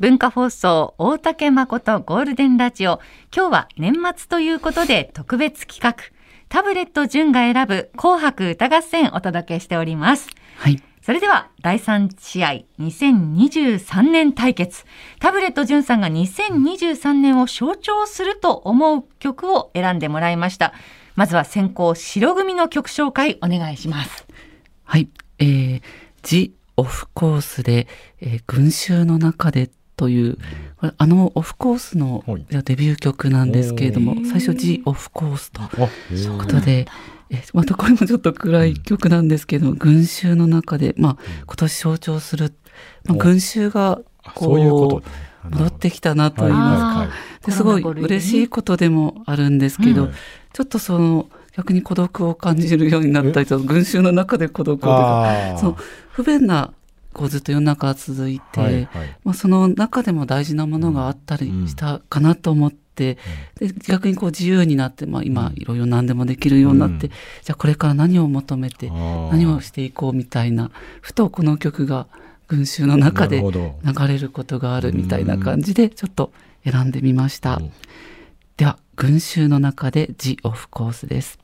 文化放送大竹誠ゴールデンラジオ。今日は年末ということで特別企画。タブレット純が選ぶ紅白歌合戦お届けしております。はい。それでは第3試合2023年対決。タブレット純さんが2023年を象徴すると思う曲を選んでもらいました。まずは先行白組の曲紹介お願いします。はい。えー、ジ・オフコースで、えー群衆の中でという、これあのオフコースのはいデビュー曲なんですけれども最初ジ・オフコースと。あ、へー。ことで、えーまたこれもちょっと暗い曲なんですけど、群衆の中で、まあ、今年象徴する、まあ、お。群衆があこそういうこと。ね。戻ってきたなと言いはいます。か、はいはい。ですごい嬉しいことでもあるんですけど、うんちょっとその逆に孤独を感じるようになったりと群衆の中で孤独をあー。その不便なこうずっと世の中が続いて、はいはい。まあ、その中でも大事なものがあったりしたかなと思って、で逆にこう自由になって、まあ、今いろいろ何でもできるようになって、うん。じゃあこれから何を求めて何をしていこうみたいなふとこの曲が群衆の中で流れることがあるみたいな感じでちょっと選んでみました。うん。では群衆の中で「ジ・オフコース」です。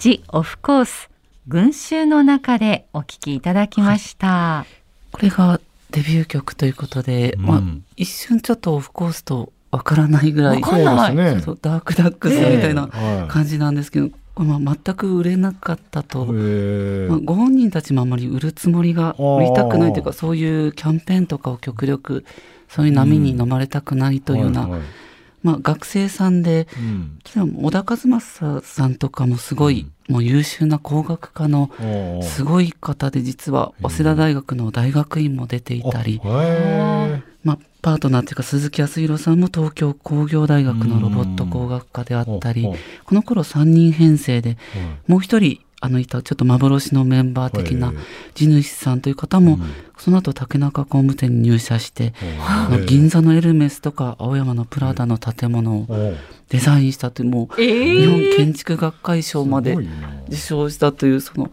The of course 群衆の中でお聞きいただきました、これがデビュー曲ということで、うん。まあ、一瞬ちょっとオフコースとわからないぐらいわかんない。ね。そうダークダックスみたいなはい。感じなんですけど、まあ、全く売れなかったと、まあ、ご本人たちもあまり売るつもりが売りたくないというかそういうキャンペーンとかを極力そういう波に飲まれたくないというような、はいはいまあ、学生さんでうん。小田和正さんとかもすごい、もう優秀な工学科のすごい方で実は早稲田大学の大学院も出ていたり、まあ、パートナーっていうか鈴木康弘さんも東京工業大学のロボット工学科であったり。うんこの頃3人編成でーもう一人あのいたちょっと幻のメンバー的な地主さんという方も、うん。その後竹中工務店に入社して、銀座のエルメスとか青山のプラダの建物をデザインしたというもうえ日本建築学会賞まで受賞したというその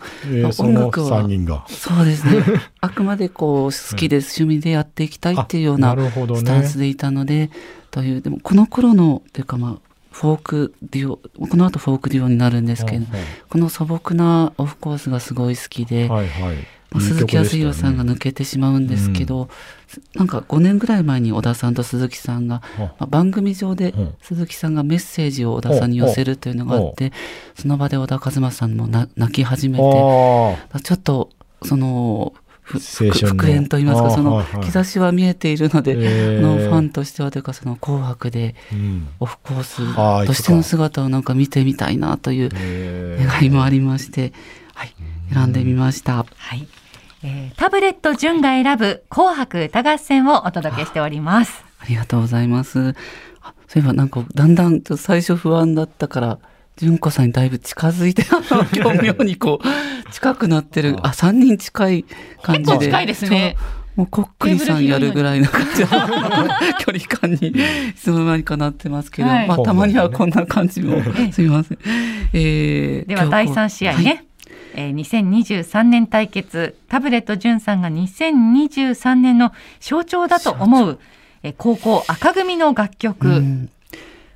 音楽は三人が。そうですね。あくまでこう好きです、趣味でやっていきたいっていうようなスタンスでいたので、というでもこの頃のというかまあフォークデュオこの後フォークデュオになるんですけど、この素朴なオフコースがすごい好きで、はいはい。まあ鈴木康弘さんが抜けてしまうんですけど、なんか5年ぐらい前に小田さんと鈴木さんが、まあ番組上でう。ん鈴木さんがメッセージを小田さんに寄せるというのがあって、その場で小田和正さんもな泣き始めて、あちょっとその復縁といいますかその兆しは見えているので、のファンとしてはというかその「紅白」でオフコースとしての姿をなんか見てみたいなという願いもありまして、はい、選んでみました。はい、えータブレット純が選ぶ紅白歌合戦をお届けしております。ありがとうございます。あそういえばなんかだんだんちょっと最初不安だったから純子さんにだいぶ近づいてあの今日妙にこう 近くなってる。あ三人近い感じで。結構近いですね。もうこっくりさんやるぐらいの感じの 距離感にいつの間にかなってますけど、はい。まあたまにはこんな感じも。すみません。えーでは第3試合ね、はい。えー2023年対決。タブレット純さんが2023年の象徴だと思う、えー高校赤組の楽曲、うん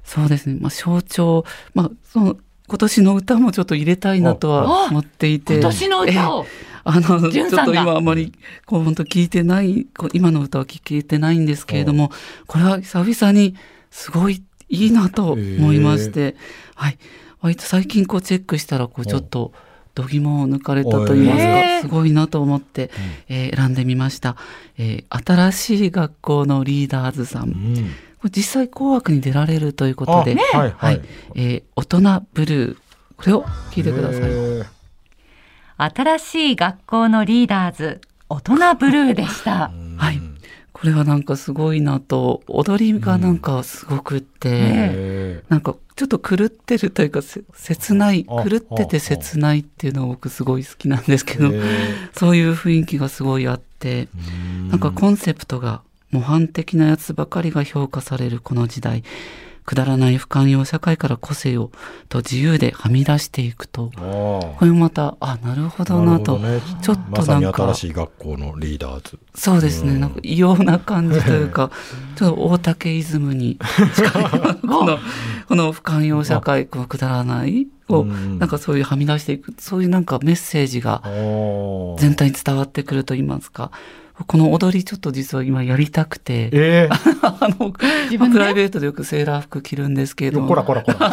そうですね、まあ、象徴、まあ、その今年の歌もちょっと入れたいなとは思っていて。今年の歌を？あのちょっと今あまりこう本当聞いてない今の歌は聞いてないんですけれどもこれは久々にすごいいいなと思いまして、はい、割と最近こうチェックしたらこうちょっと度肝を抜かれたと言いますかすごいなと思って、えー選んでみました、えー新しい学校のリーダーズさん実際紅白に出られるということで、あはい。はいえー大人ブルー。これを聞いてください。新しい学校のリーダーズ大人ブルーでした。はい。これはなんかすごいなと、踊りがなんかすごくって、へなんかちょっと狂ってるというか、せ切ない、あ狂ってて切ないっていうのが僕すごい好きなんですけど、ー。そういう雰囲気がすごいあって、なんかコンセプトが模範的なやつばかりが評価されるこの時代、くだらない不寛容社会から個性をと自由ではみ出していくとあこれもまたあなるほどなとね。ちょっとなんか新しい学校のリーダーズ。そうですね、うん。なんか異様な感じというか ちょっと大竹イズムに 近いこの この不寛容社会このくだらないをうん。なんかそういうはみ出していくそういうなんかメッセージが全体に伝わってくると言いますかこの踊りちょっと実は今やりたくてええ あの自分で？プライベートでよくセーラー服着るんですけれどもこらこらこら。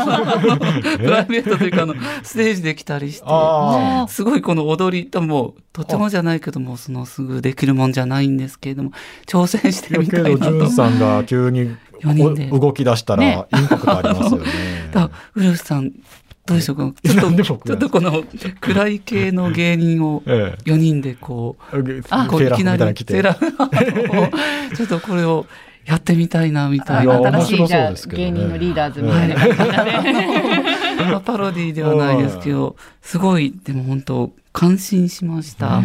プライベートというかあのステージで着たりしてあすごいこの踊りともとてもじゃないけどもそのすぐできるもんじゃないんですけれども挑戦しあ。てみけど、たいなとジュン。さんが急に動き出したら、ねインパクトありますよね。だウルフさんどうでしょうか？ちょっとちょっとこの暗い系の芸人をえ4人でこえ。セあーラー服みたいなの着て。セーラー ちょっとこれをやってみたいなみたいな。新しいじゃね芸人のリーダーズみたいな感じで。まあパロディではないですけど、すごい、でも本当、感心しました。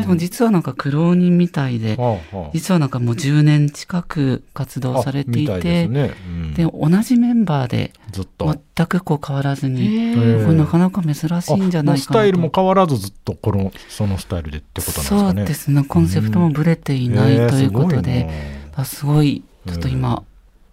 でも実はなんか苦労人みたいで、はあはあ実はなんかもう10年近く活動されていて、ですねうんで同じメンバーでずっと。全くこう変わらずに、これなかなか珍しいんじゃないかなと。スタイルも変わらずずっとこのそのスタイルでってことなんですかね。そうですね。コンセプトもブレていないということで、えあすごい、ちょっと今、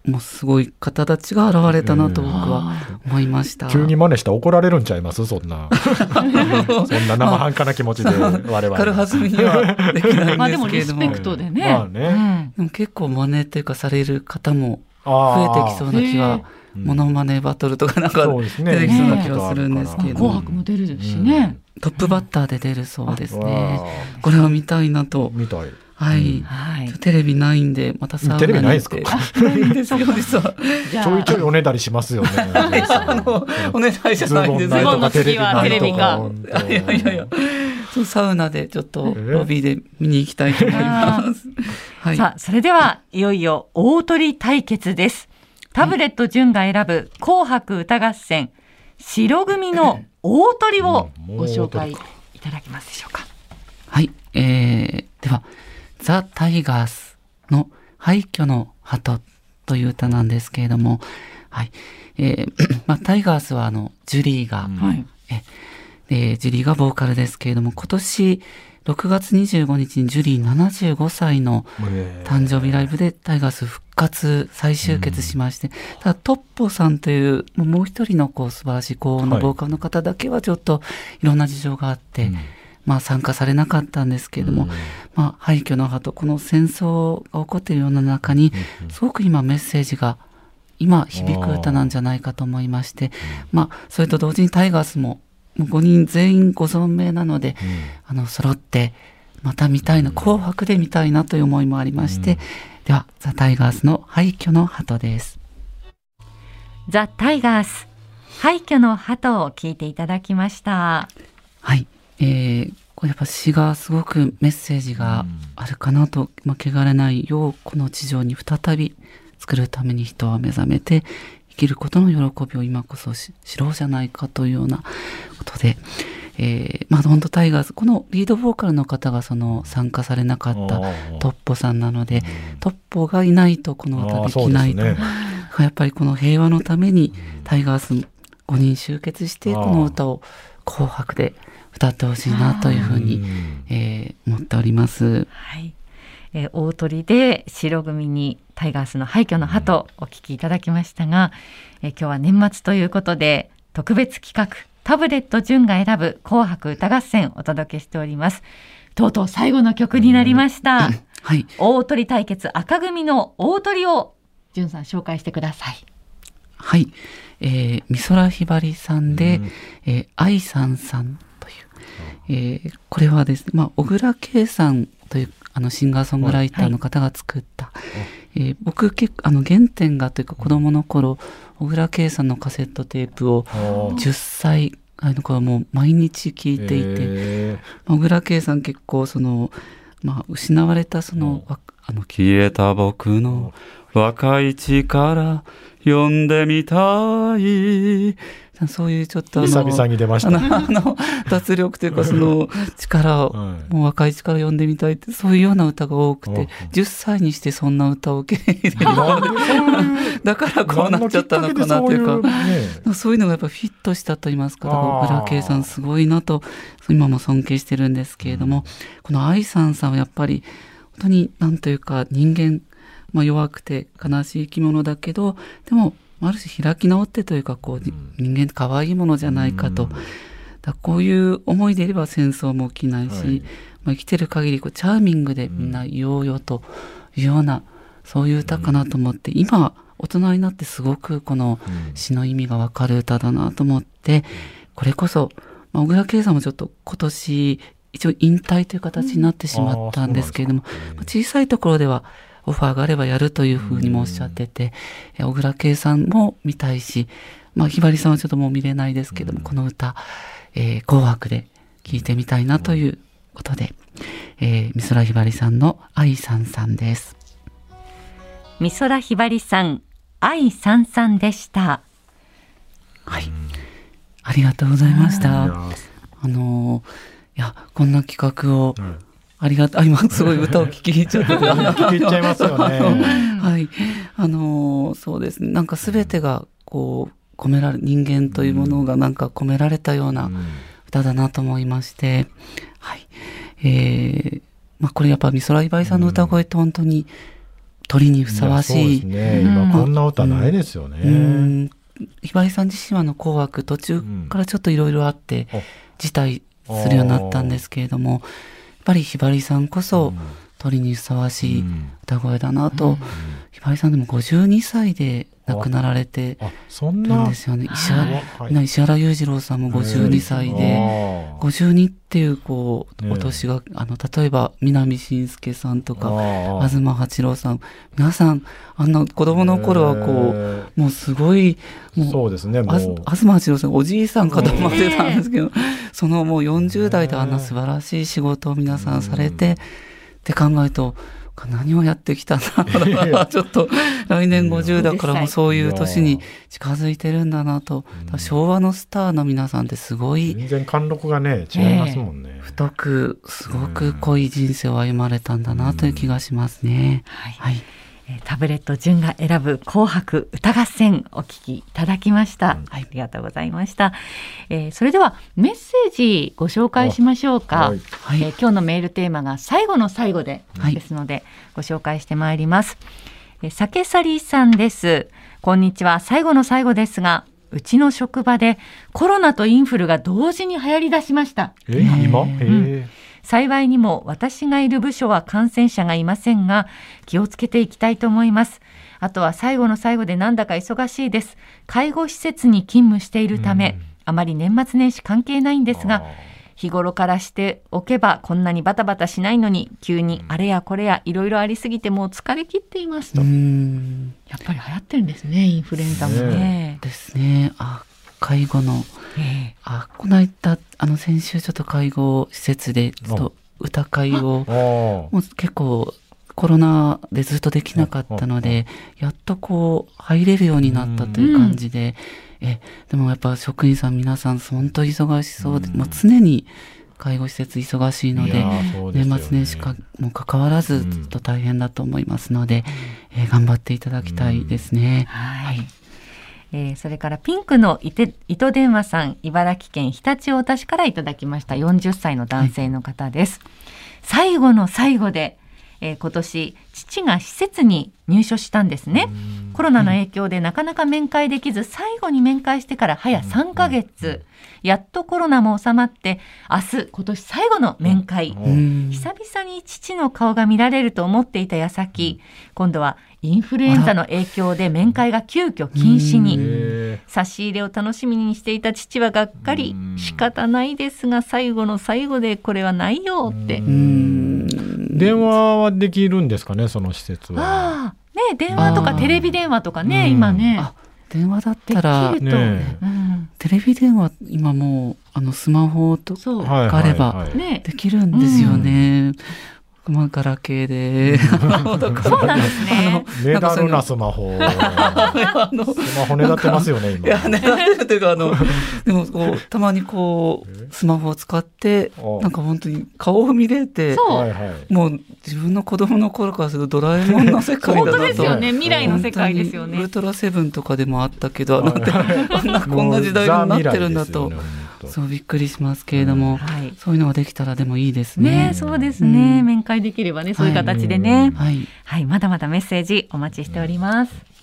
もうすごい方たちが現れたなと僕は思いました。ーすごいな急に真似したら怒られるんちゃいます？そんな。そんな生半可な気持ちで我々。軽はずみにはできないまあでもんですけれども。リスペクトでね。まあねでも結構真似というかされる方も増増えてきそうな気は、モノマネバトルとかなんか。出てきそうな気はするんですけど紅白も出るしね。トップバッターで出るそうですね。わこれは見たいなとあ。みたい。はい。はい。テレビないんで、またサウナにテレビないんです。かちょいちょいおねだりしますよね。お願いじゃないんです。ズボンの次はテレビか。本当いやいやいや、そうサウナでちょっとロビーで見に行きたいと思います。はい。さあ、それでは、いよいよ大鳥対決です。タブレット純が選ぶ紅白歌合戦、白組の大鳥をうん。ご紹介いただけますでしょうか。はい。えー、では、ザ・タイガースの廃墟の鳩という歌なんですけれども、はい。えー まあ、タイガースはあの、ジュリーが、うん。はい。で、ジュリーがボーカルですけれども、今年6月25日にジュリー75歳の誕生日ライブでタイガース復活再集結しまして、ただトッポさんというもう一人のこう素晴らしい高音のボーカルの方だけはちょっといろんな事情があって、まあ参加されなかったんですけれども、まあ廃墟の鳩この戦争が起こっているような中に、すごく今メッセージが今響く歌なんじゃないかと思いまして、まあそれと同時にタイガースももう5人全員ご存命なので、あの揃ってまた見たいな、紅白で見たいなという思いもありまして、ではザ・タイガースの廃墟の鳩です。ザ・タイガース、廃墟の鳩を聞いていただきました。はい。えー、これやっぱ詩がすごくメッセージがあるかなと、まあ、汚れないようこの地上に再び作るために人は目覚めて生きることの喜びを今こそし知ろうじゃないかというようなことで、えー、まあ本当タイガースこのリードボーカルの方がその参加されなかったトッポさんなので、トッポがいないとこの歌できないと、ね。やっぱりこの平和のためにタイガース5人集結してこの歌を紅白で歌ってほしいなというふうに、えー思っております。はい。えー大鳥で白組にタイガースの廃墟の鳩をお聞きいただきましたが、えー今日は年末ということで特別企画タブレット純が選ぶ紅白歌合戦お届けしております。とうとう最後の曲になりました。はい。大鳥対決赤組の大鳥を純さん紹介してください。はい。えー、美空ひばりさんで、えー、愛さんさんえーこれはですね、まあ、小倉圭さんというあのシンガーソングライターの方が作った、えー僕結構あの原点がというか子供の頃小倉圭さんのカセットテープを10歳あの頃もう毎日聴いていて、て小倉圭さん結構その、まあ、失われたその、わあの消えた僕の若い力読んでみたい。そういうちょっと久々に出ました、あの脱力というかその 力を、はい、もう若い力読んでみたいってそういうような歌が多くて10歳にしてそんな歌を受け入れる。だからこうなっちゃったのかなというかそういうのがやっぱフィットしたと言いますか小倉圭さんすごいなと今も尊敬してるんですけれども、うん、この愛さんさんはやっぱり本当に何というか人間、まあ、弱くて悲しい生き物だけどでもある種開き直ってというかこう、人間って可愛いものじゃないかと、だこういう思いでいれば戦争も起きないし、はい、まあ、生きてる限りこりチャーミングでみんな言おうよというような、そういう歌かなと思って、今大人になってすごくこの詩の意味がわかる歌だなと思って、これこそ、まあ、小倉圭さんもちょっと今年一応引退という形になってしまったんですけれども、小さいところではオファーがあればやるというふうにもおっしゃってて、小倉圭さんも見たいし、まあ、ひばりさんはちょっともう見れないですけども、この歌、えー、紅白で聴いてみたいなということで、えー、美空ひばりさんの愛さんさんです。美空ひばりさん、愛さんさんでした。はい。ありがとうございました。あのいや、こんな企画を、ありがたい、今すごい歌を聴き入っちゃって。聞ちゃいますよね。はい。あの、そうですね。なんかすべてが、こう、込められ、人間というものがなんか込められたような歌だなと思いまして、はい。えー、まあこれやっぱ美空ひばりさんの歌声って本当に鳥にふさわしい。いね。今こんな歌ないですよね。ひばりさん自身はの紅白途中からちょっといろいろあって、辞退するようになったんですけれども、ぱりひばりさんこそ鳥にふさわしい歌声だなと、ひばりさんでも52歳で亡くなられてるんですよね。石原,、石原裕次郎さんも52歳で、52っていうこう、お年が、あの、例えば南信介さんとか、東八郎さん、皆さん、あの子供の頃はこう、もうすごい、もう、そうですね、東八郎さん、おじいさんかと思ってたんですけど、そのもう40代であんな素晴らしい仕事を皆さんされて、って考えると、何をやってきたんだろう ちょっと来年50だからもうそういう年に近づいてるんだなと、昭和のスターの皆さんってすごい全然貫禄がね違いますもんね、え。ー、太くすごく濃い人生を歩まれたんだなという気がしますね、はい、はいタブレット順が選ぶ紅白歌合戦お聞きいただきました、うん、はい、ありがとうございました、えー、それではメッセージご紹介しましょうか、はい、えー、今日のメールテーマが最後の最後で、はい、ですのでご紹介してまいります、えー、酒さりさんです。こんにちは。最後の最後ですがうちの職場でコロナとインフルが同時に流行り出しました。え今、えー、うん幸いにも私がいる部署は感染者がいませんが、気をつけていきたいと思います。あとは最後の最後でなんだか忙しいです。介護施設に勤務しているため、あまり年末年始関係ないんですが、日頃からしておけばこんなにバタバタしないのに急にあれやこれやいろいろありすぎてもう疲れ切っていますとやっぱり流行ってるんですねインフルエンザもね。ですね。あ介護の、えー、あこの間あの先週ちょっと介護施設でちょっと歌会をもう結構コロナでずっとできなかったのでやっとこう入れるようになったという感じで、うん、えでもやっぱ職員さん皆さん本当忙しそうで、うん、まあ、常に介護施設忙しいので、ね、年末年始かもかかわらずずっと大変だと思いますので、うん、えー、頑張っていただきたいですね。はいえー、それからピンクの糸電話さん茨城県常陸太田市からいただきました。40歳の男性の方です、はい、最後の最後で、えー、今年父が施設に入所したんですね。コロナの影響でなかなか面会できず最後に面会してから早3ヶ月。やっとコロナも収まって明日今年最後の面会。久々に父の顔が見られると思っていた矢先。今度はインフルエンザの影響で面会が急遽禁止に。差し入れを楽しみにしていた父はがっかり。仕方ないですが最後の最後でこれはないよって。電話はできるんですかねその施設は。ね電話とかテレビ電話とかね今ね。電話だったら、ねう。ん、テレビ電話今もうあのスマホとかあればできるんですよね。まあ、ガラケーで。そうなんですね。ねだるなスマホ。あのスマホねだってますよね、今。いや、ねだってるというか、あの、でも、こう、たまにこう、スマホを使って、あなんか本当に顔を見れて、そう。もう自分の子供の頃からするとドラえもんの世界だなと。本当ですよね。未来の世界ですよねウル。トラセブンとかでもあったけど、なんて、こんな、こんな時代になってるんだともうザ未来ですよね、本当そうびっくりしますけれども、はい。そういうのができたらでもいいですね。ねそうですね。うん面会できればね、そういう形でね。はい。はい、まだまだメッセージお待ちしております。